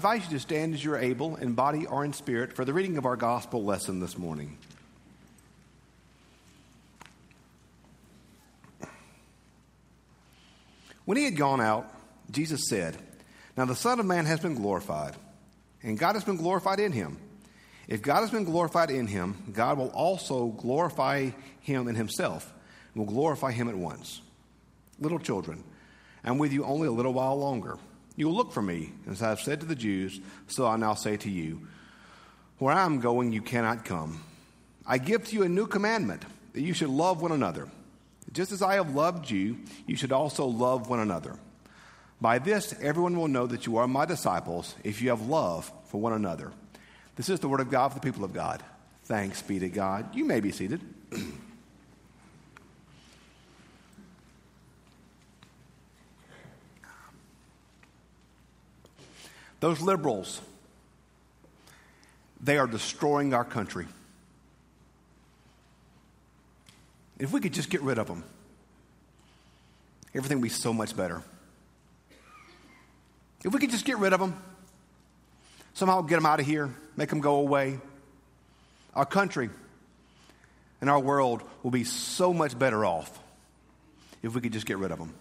invite you to stand as you're able, in body or in spirit, for the reading of our gospel lesson this morning. When he had gone out, Jesus said, Now the Son of Man has been glorified, and God has been glorified in him. If God has been glorified in him, God will also glorify him in himself, and will glorify him at once. Little children, I'm with you only a little while longer. You will look for me, as I have said to the Jews, so I now say to you, Where I am going, you cannot come. I give to you a new commandment, that you should love one another. Just as I have loved you, you should also love one another. By this, everyone will know that you are my disciples if you have love for one another. This is the word of God for the people of God. Thanks be to God. You may be seated. Those liberals, they are destroying our country. If we could just get rid of them, everything would be so much better. If we could just get rid of them, somehow get them out of here, make them go away, our country and our world will be so much better off if we could just get rid of them.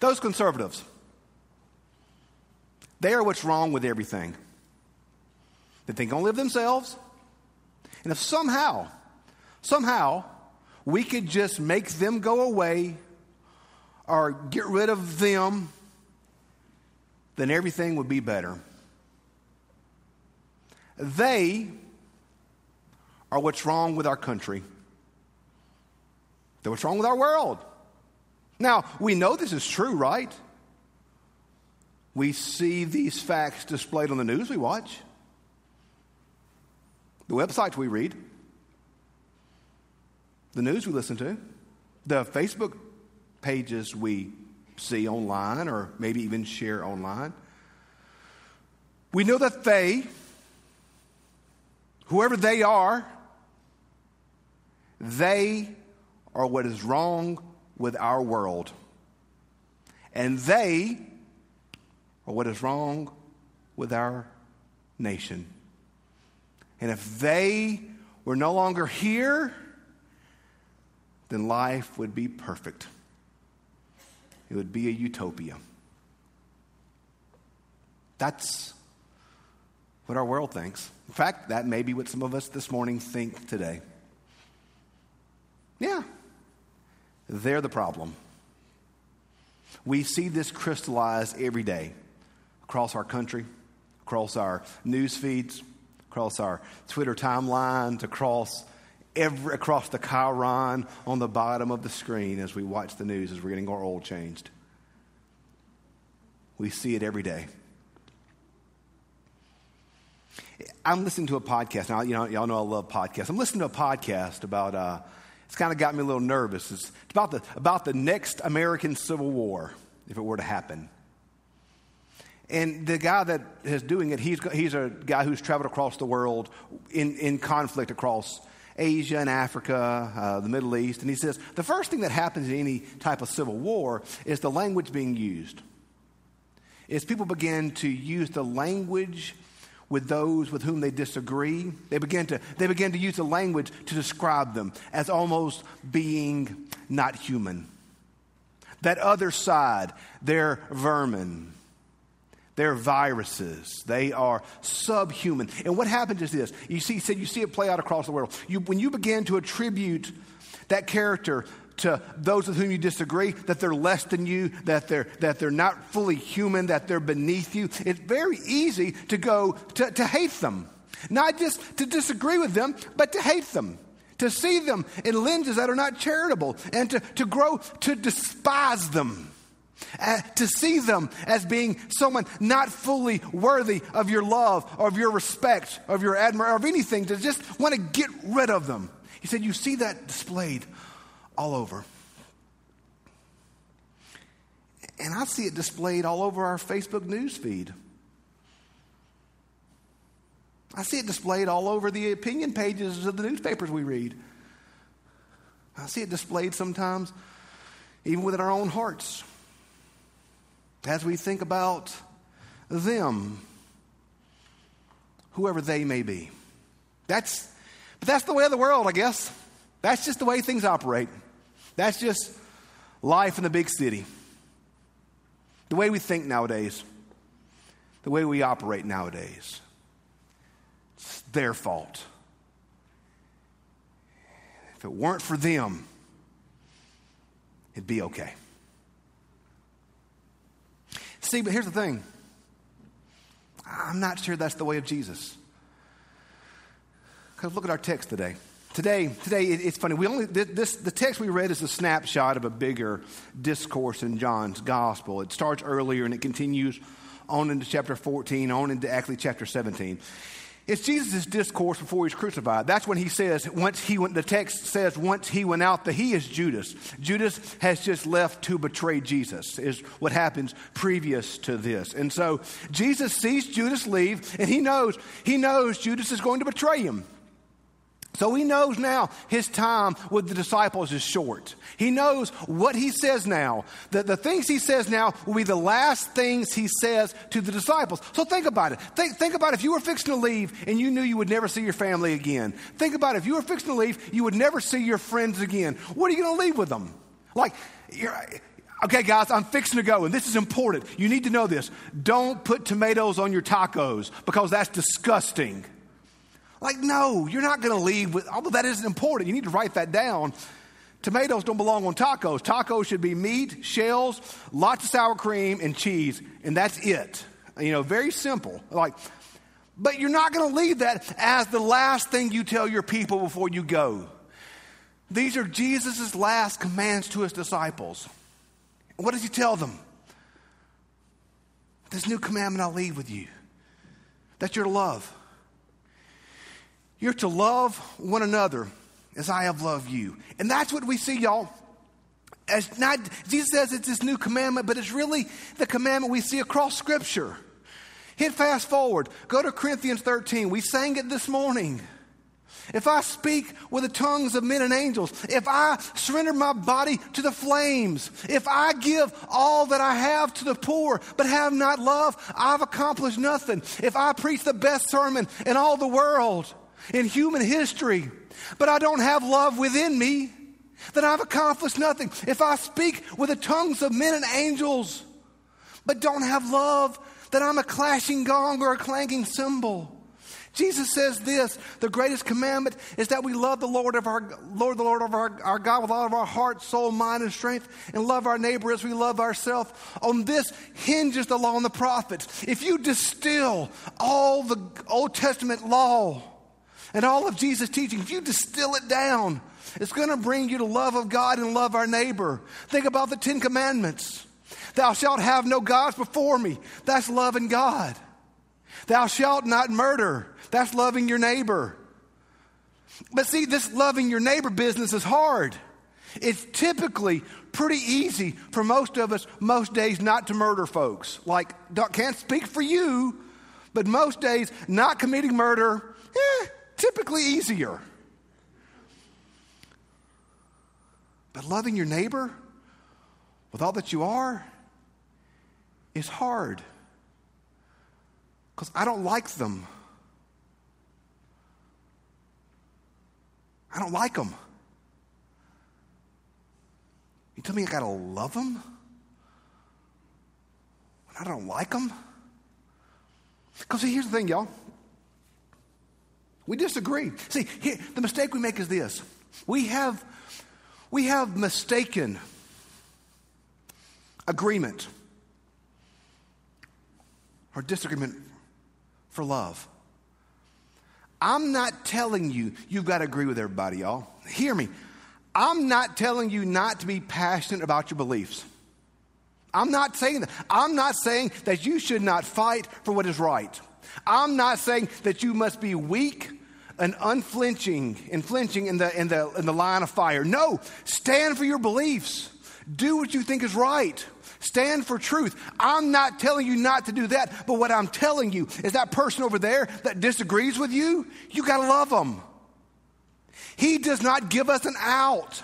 Those conservatives, they are what's wrong with everything. They think only of themselves. And if somehow, somehow, we could just make them go away or get rid of them, then everything would be better. They are what's wrong with our country. They're what's wrong with our world. Now, we know this is true, right? We see these facts displayed on the news we watch, the websites we read, the news we listen to, the Facebook pages we see online or maybe even share online. We know that they, whoever they are, they are what is wrong with our world. And they are what is wrong with our nation. And if they were no longer here, then life would be perfect. It would be a utopia. That's what our world thinks. In fact, that may be what some of us this morning think today. Yeah, they're the problem. We see this crystallized every day across our country, across our news feeds, across our Twitter timelines, across every, across the chyron on the bottom of the screen as we watch the news as we're getting our oil changed. We see it every day. I'm listening to a podcast now. You know, y'all know I love podcasts. I'm listening to a podcast about uh, it's kind of got me a little nervous. It's about the, about the next American Civil War, if it were to happen. And the guy that is doing it, he's, he's a guy who's traveled across the world in, in conflict across Asia and Africa, uh, the Middle East. And he says the first thing that happens in any type of civil war is the language being used. Is people begin to use the language with those with whom they disagree. They begin to, they begin to use the language to describe them as almost being not human. That other side, they're vermin. They're viruses. They are subhuman. And what happens is this. You see, said you see it play out across the world. You, when you begin to attribute that character to those with whom you disagree, that they're less than you, that they're, that they're not fully human, that they're beneath you, it's very easy to go to, to hate them. Not just to disagree with them, but to hate them. To see them in lenses that are not charitable and to, to grow to despise them. Uh, to see them as being someone not fully worthy of your love, of your respect, of your admiration, of anything, to just want to get rid of them. He said, You see that displayed all over. And I see it displayed all over our Facebook news feed. I see it displayed all over the opinion pages of the newspapers we read. I see it displayed sometimes even within our own hearts. as we think about them, whoever they may be. That's, but that's the way of the world, I guess. That's just the way things operate. That's just life in the big city. The way we think nowadays, the way we operate nowadays. It's their fault. If it weren't for them, it'd be okay. See, but here's the thing I'm not sure that's the way of Jesus. Because look at our text today. Today, today it's funny. We only this the text we read is a snapshot of a bigger discourse in John's gospel. It starts earlier and it continues on into chapter 14, on into actually chapter 17. It's Jesus' discourse before he's crucified. That's when he says, once he went, the text says, once he went out, the he is Judas. Judas has just left to betray Jesus, is what happens previous to this. And so Jesus sees Judas leave, and he knows, he knows Judas is going to betray him. So he knows now his time with the disciples is short. He knows what he says now. That the things he says now will be the last things he says to the disciples. So think about it. Think, think about if you were fixing to leave and you knew you would never see your family again. Think about if you were fixing to leave, you would never see your friends again. What are you going to leave with them? Like, Okay, guys, I'm fixing to go, and this is important. You need to know this. Don't put tomatoes on your tacos because that's disgusting. Like, no, you're not going to leave with, although that isn't important, you need to write that down. Tomatoes don't belong on tacos. Tacos should be meat, shells, lots of sour cream, and cheese, and that's it. You know, very simple. Like, but you're not going to leave that as the last thing you tell your people before you go. These are Jesus' last commands to his disciples. What does he tell them? This new commandment I'll leave with you that you're to love. You're to love one another as I have loved you. And that's what we see, y'all. As not, Jesus says it's this new commandment, but it's really the commandment we see across Scripture. Hit fast forward. Go to Corinthians 13. We sang it this morning. If I speak with the tongues of men and angels, if I surrender my body to the flames, if I give all that I have to the poor but have not love, I've accomplished nothing. If I preach the best sermon in all the world, in human history, but I don't have love within me, then I've accomplished nothing. If I speak with the tongues of men and angels, but don't have love, then I'm a clashing gong or a clanging cymbal. Jesus says this the greatest commandment is that we love the Lord of our Lord, the Lord of our, our God with all of our heart, soul, mind, and strength, and love our neighbor as we love ourselves. On this hinges the law and the prophets. If you distill all the Old Testament law, and all of Jesus' teaching, if you distill it down, it's going to bring you to love of God and love our neighbor. Think about the Ten Commandments. Thou shalt have no gods before me. That's loving God. Thou shalt not murder. That's loving your neighbor. But see, this loving your neighbor business is hard. It's typically pretty easy for most of us, most days, not to murder folks. Like, can't speak for you, but most days, not committing murder, eh, typically easier. But loving your neighbor with all that you are is hard because I don't like them. I don't like them. You tell me I got to love them? When I don't like them? Because here's the thing, y'all. We disagree. See, here, the mistake we make is this we have, we have mistaken agreement or disagreement for love. I'm not telling you you've got to agree with everybody, y'all. Hear me. I'm not telling you not to be passionate about your beliefs. I'm not saying that. I'm not saying that you should not fight for what is right. I'm not saying that you must be weak and unflinching and flinching in the, in, the, in the line of fire. No, stand for your beliefs. Do what you think is right. Stand for truth. I'm not telling you not to do that, but what I'm telling you is that person over there that disagrees with you, you got to love them. He does not give us an out.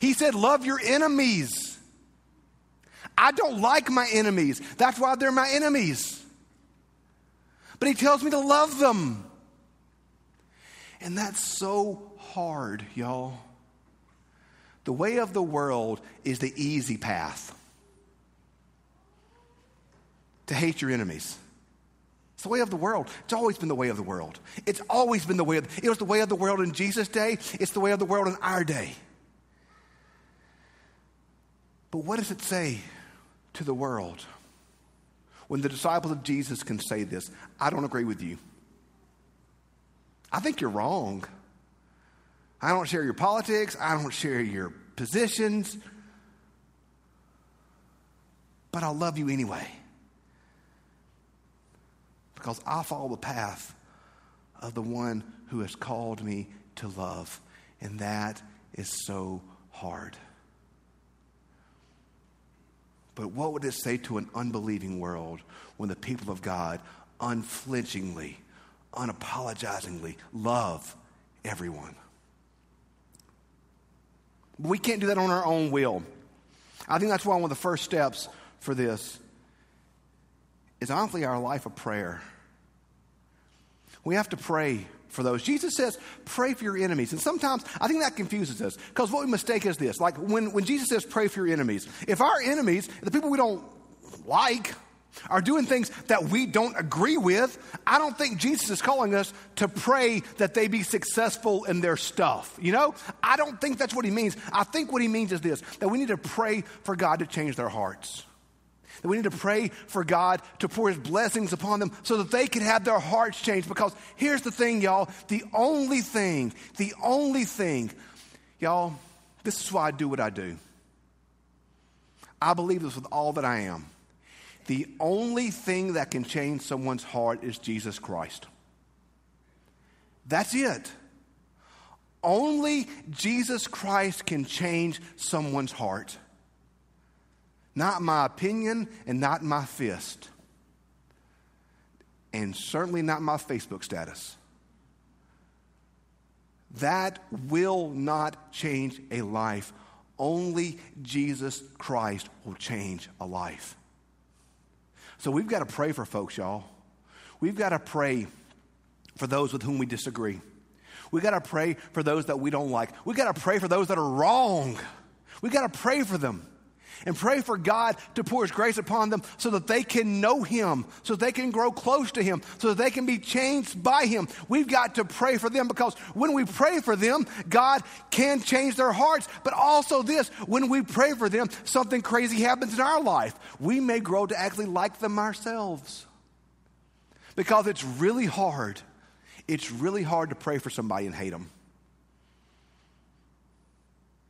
He said, Love your enemies. I don't like my enemies. That's why they're my enemies. But He tells me to love them. And that's so hard, y'all. The way of the world is the easy path to hate your enemies. It's the way of the world. It's always been the way of the world. It's always been the way of, it was the way of the world in Jesus' day. It's the way of the world in our day. But what does it say to the world when the disciples of Jesus can say this? I don't agree with you. I think you're wrong. I don't share your politics. I don't share your positions. But I'll love you anyway because I follow the path of the one who has called me to love. And that is so hard. But what would it say to an unbelieving world when the people of God unflinchingly, unapologizingly love everyone? But we can't do that on our own will. I think that's why one of the first steps for this is honestly our life of prayer. We have to pray for those. Jesus says, pray for your enemies. And sometimes I think that confuses us because what we mistake is this. Like when, when Jesus says, pray for your enemies, if our enemies, the people we don't like, are doing things that we don't agree with, I don't think Jesus is calling us to pray that they be successful in their stuff. You know, I don't think that's what he means. I think what he means is this that we need to pray for God to change their hearts. That we need to pray for God to pour his blessings upon them so that they can have their hearts changed. Because here's the thing, y'all the only thing, the only thing, y'all, this is why I do what I do. I believe this with all that I am. The only thing that can change someone's heart is Jesus Christ. That's it. Only Jesus Christ can change someone's heart. Not my opinion and not my fist. And certainly not my Facebook status. That will not change a life. Only Jesus Christ will change a life. So we've got to pray for folks, y'all. We've got to pray for those with whom we disagree. We've got to pray for those that we don't like. We've got to pray for those that are wrong. We've got to pray for them and pray for God to pour His grace upon them so that they can know Him, so they can grow close to Him, so that they can be changed by Him. We've got to pray for them because when we pray for them, God can change their hearts. But also, this when we pray for them, something crazy happens in our life. We may grow to actually like them ourselves because it's really hard. It's really hard to pray for somebody and hate them.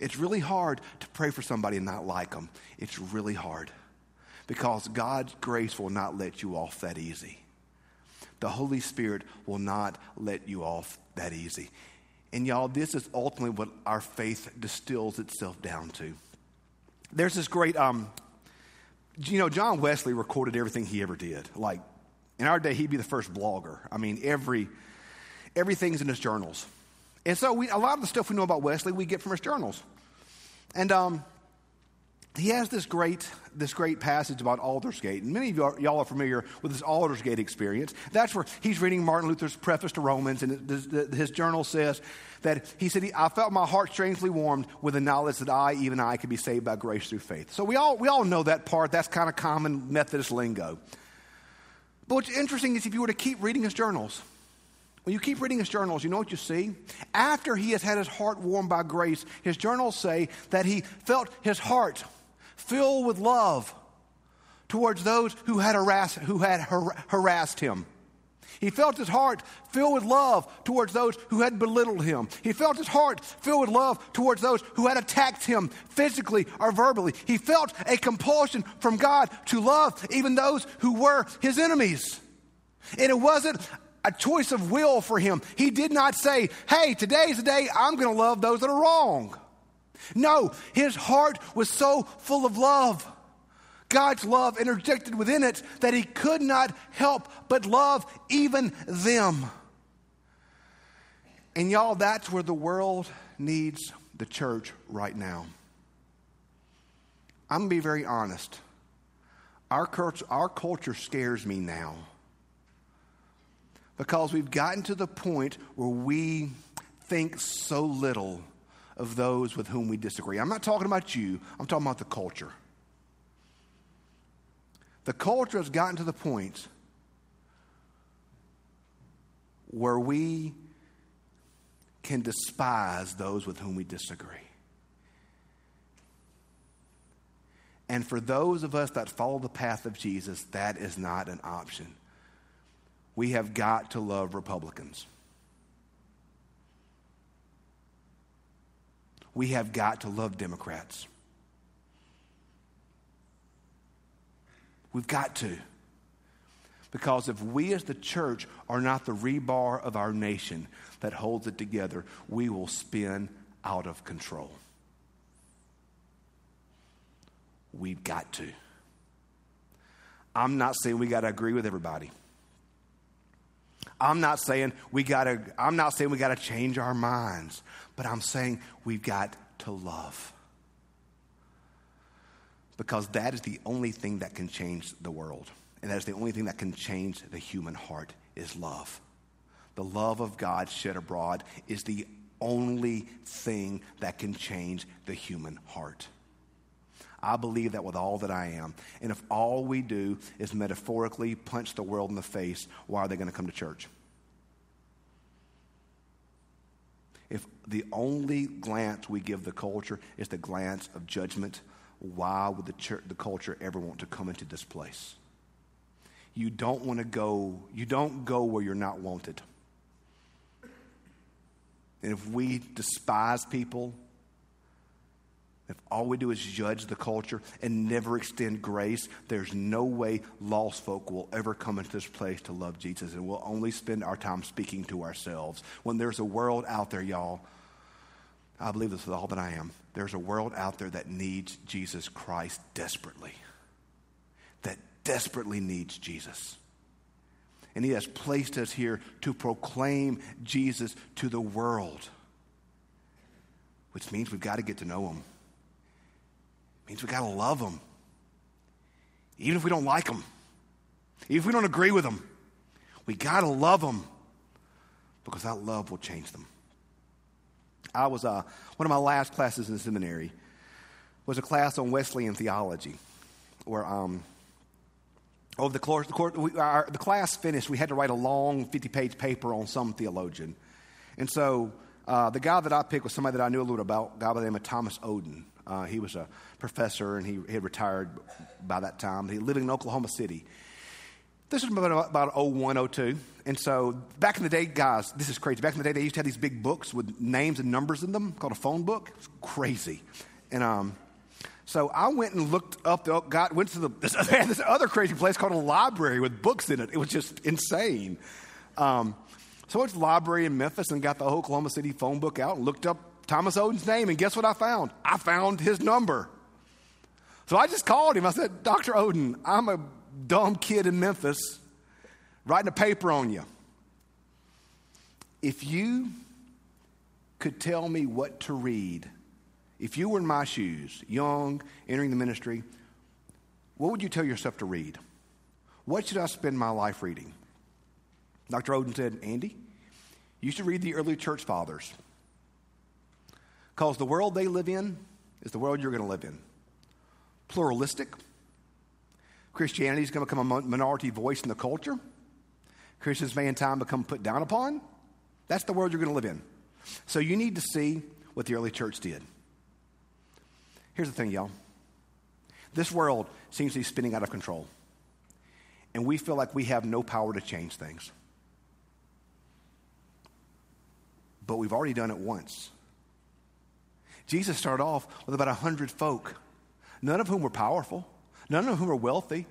It's really hard to pray for somebody and not like them. It's really hard because God's grace will not let you off that easy. The Holy Spirit will not let you off that easy. And y'all, this is ultimately what our faith distills itself down to. There's this great, um, you know, John Wesley recorded everything he ever did. Like in our day, he'd be the first blogger. I mean, every everything's in his journals. And so we, a lot of the stuff we know about Wesley, we get from his journals. And um, he has this great, this great passage about Aldersgate. And many of y'all, y'all are familiar with this Aldersgate experience. That's where he's reading Martin Luther's preface to Romans, and his journal says that he said, I felt my heart strangely warmed with the knowledge that I, even I, could be saved by grace through faith. So we all, we all know that part. That's kind of common Methodist lingo. But what's interesting is if you were to keep reading his journals, when you keep reading his journals, you know what you see? After he has had his heart warmed by grace, his journals say that he felt his heart filled with love towards those who had harassed, who had har- harassed him. He felt his heart filled with love towards those who had belittled him. He felt his heart filled with love towards those who had attacked him physically or verbally. He felt a compulsion from God to love even those who were his enemies. And it wasn't a choice of will for him. He did not say, hey, today's the day I'm going to love those that are wrong. No, his heart was so full of love. God's love interjected within it that he could not help but love even them. And y'all, that's where the world needs the church right now. I'm going to be very honest. Our our culture scares me now because we've gotten to the point where we think so little of those with whom we disagree. I'm not talking about you, I'm talking about the culture. The culture has gotten to the point where we can despise those with whom we disagree. And for those of us that follow the path of Jesus, that is not an option. We have got to love Republicans. We have got to love Democrats. We've got to. Because if we as the church are not the rebar of our nation that holds it together, we will spin out of control. We've got to. I'm not saying we got to agree with everybody. I'm not saying we got to I'm not saying we got to change our minds, but I'm saying we've got to love. Because that is the only thing that can change the world. And that is the only thing that can change the human heart is love. The love of God shed abroad is the only thing that can change the human heart. I believe that with all that I am. And if all we do is metaphorically punch the world in the face, why are they going to come to church? If the only glance we give the culture is the glance of judgment, why would the, church, the culture ever want to come into this place? You don't want to go, you don't go where you're not wanted. And if we despise people, if all we do is judge the culture and never extend grace, there's no way lost folk will ever come into this place to love Jesus. And we'll only spend our time speaking to ourselves. When there's a world out there, y'all, I believe this with all that I am. There's a world out there that needs Jesus Christ desperately, that desperately needs Jesus. And He has placed us here to proclaim Jesus to the world, which means we've got to get to know Him means we got to love them. Even if we don't like them, even if we don't agree with them, we got to love them because that love will change them. I was, uh, one of my last classes in the seminary was a class on Wesleyan theology where, um, over the course, the, course we, our, the class finished, we had to write a long 50 page paper on some theologian. And so uh, the guy that I picked was somebody that I knew a little about, a guy by the name of Thomas Oden. Uh, he was a professor and he, he, had retired by that time. He lived in Oklahoma City. This was about, about 01, 02. And so back in the day, guys, this is crazy. Back in the day, they used to have these big books with names and numbers in them called a phone book. It's crazy. And um, so I went and looked up, the, got, went to the, this, this other crazy place called a library with books in it. It was just insane. Um, so I went to the library in Memphis and got the Oklahoma City phone book out and looked up Thomas Oden's name, and guess what I found? I found his number. So I just called him. I said, Dr. Oden, I'm a dumb kid in Memphis writing a paper on you. If you could tell me what to read, if you were in my shoes, young, entering the ministry, what would you tell yourself to read? What should I spend my life reading? Dr. Oden said, Andy, you should read the early church fathers. Because the world they live in is the world you're going to live in. Pluralistic. Christianity is going to become a minority voice in the culture. Christians may in time become put down upon. That's the world you're going to live in. So you need to see what the early church did. Here's the thing, y'all. This world seems to be spinning out of control. And we feel like we have no power to change things. But we've already done it once. Jesus started off with about 100 folk, none of whom were powerful, none of whom were wealthy.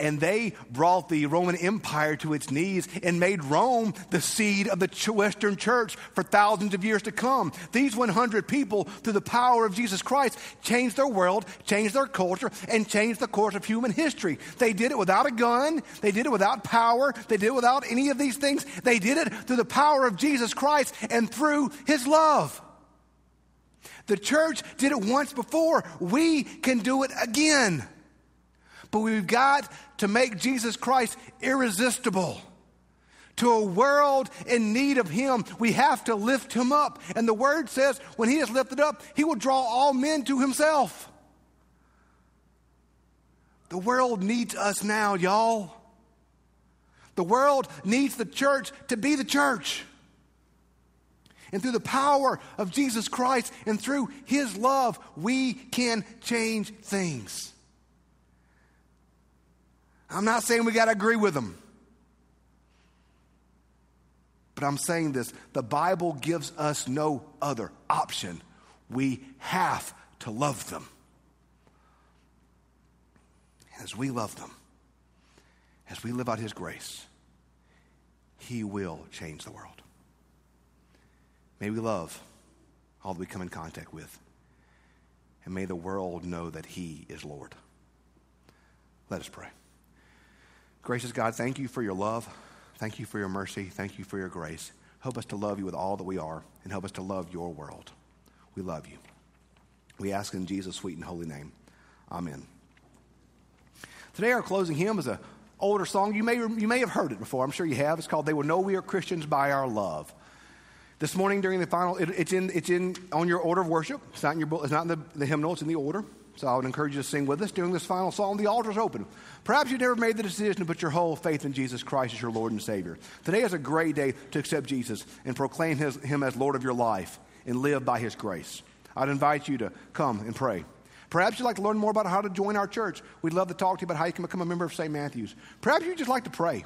And they brought the Roman Empire to its knees and made Rome the seed of the Western church for thousands of years to come. These 100 people, through the power of Jesus Christ, changed their world, changed their culture, and changed the course of human history. They did it without a gun. They did it without power. They did it without any of these things. They did it through the power of Jesus Christ and through his love. The church did it once before. We can do it again. but we've got to make Jesus Christ irresistible. To a world in need of Him, we have to lift Him up. And the Word says, when He is lifted up, He will draw all men to Himself. The world needs us now, y'all. The world needs the church to be the church. And through the power of Jesus Christ and through His love, we can change things. I'm not saying we got to agree with them. But I'm saying this the Bible gives us no other option. We have to love them. As we love them, as we live out His grace, He will change the world. May we love all that we come in contact with. And may the world know that He is Lord. Let us pray. Gracious God, thank you for your love. Thank you for your mercy. Thank you for your grace. Help us to love you with all that we are and help us to love your world. We love you. We ask in Jesus' sweet and holy name. Amen. Today, our closing hymn is an older song. You may, you may have heard it before. I'm sure you have. It's called They Will Know We Are Christians by Our Love. This morning during the final, it, it's, in, it's in on your order of worship. It's not in your it's not in the, the hymnal, it's in the order. So I would encourage you to sing with us during this final song. The altar is open. Perhaps you've never made the decision to put your whole faith in Jesus Christ as your Lord and Savior. Today is a great day to accept Jesus and proclaim his, Him as Lord of your life and live by His grace. I'd invite you to come and pray. Perhaps you'd like to learn more about how to join our church. We'd love to talk to you about how you can become a member of St. Matthew's. Perhaps you'd just like to pray.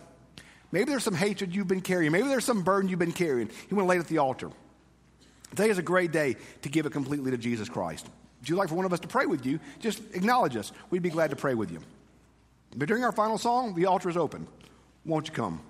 Maybe there's some hatred you've been carrying. Maybe there's some burden you've been carrying. You want to lay it at the altar. Today is a great day to give it completely to Jesus Christ. If you'd like for one of us to pray with you, just acknowledge us. We'd be glad to pray with you. But during our final song, the altar is open. Won't you come?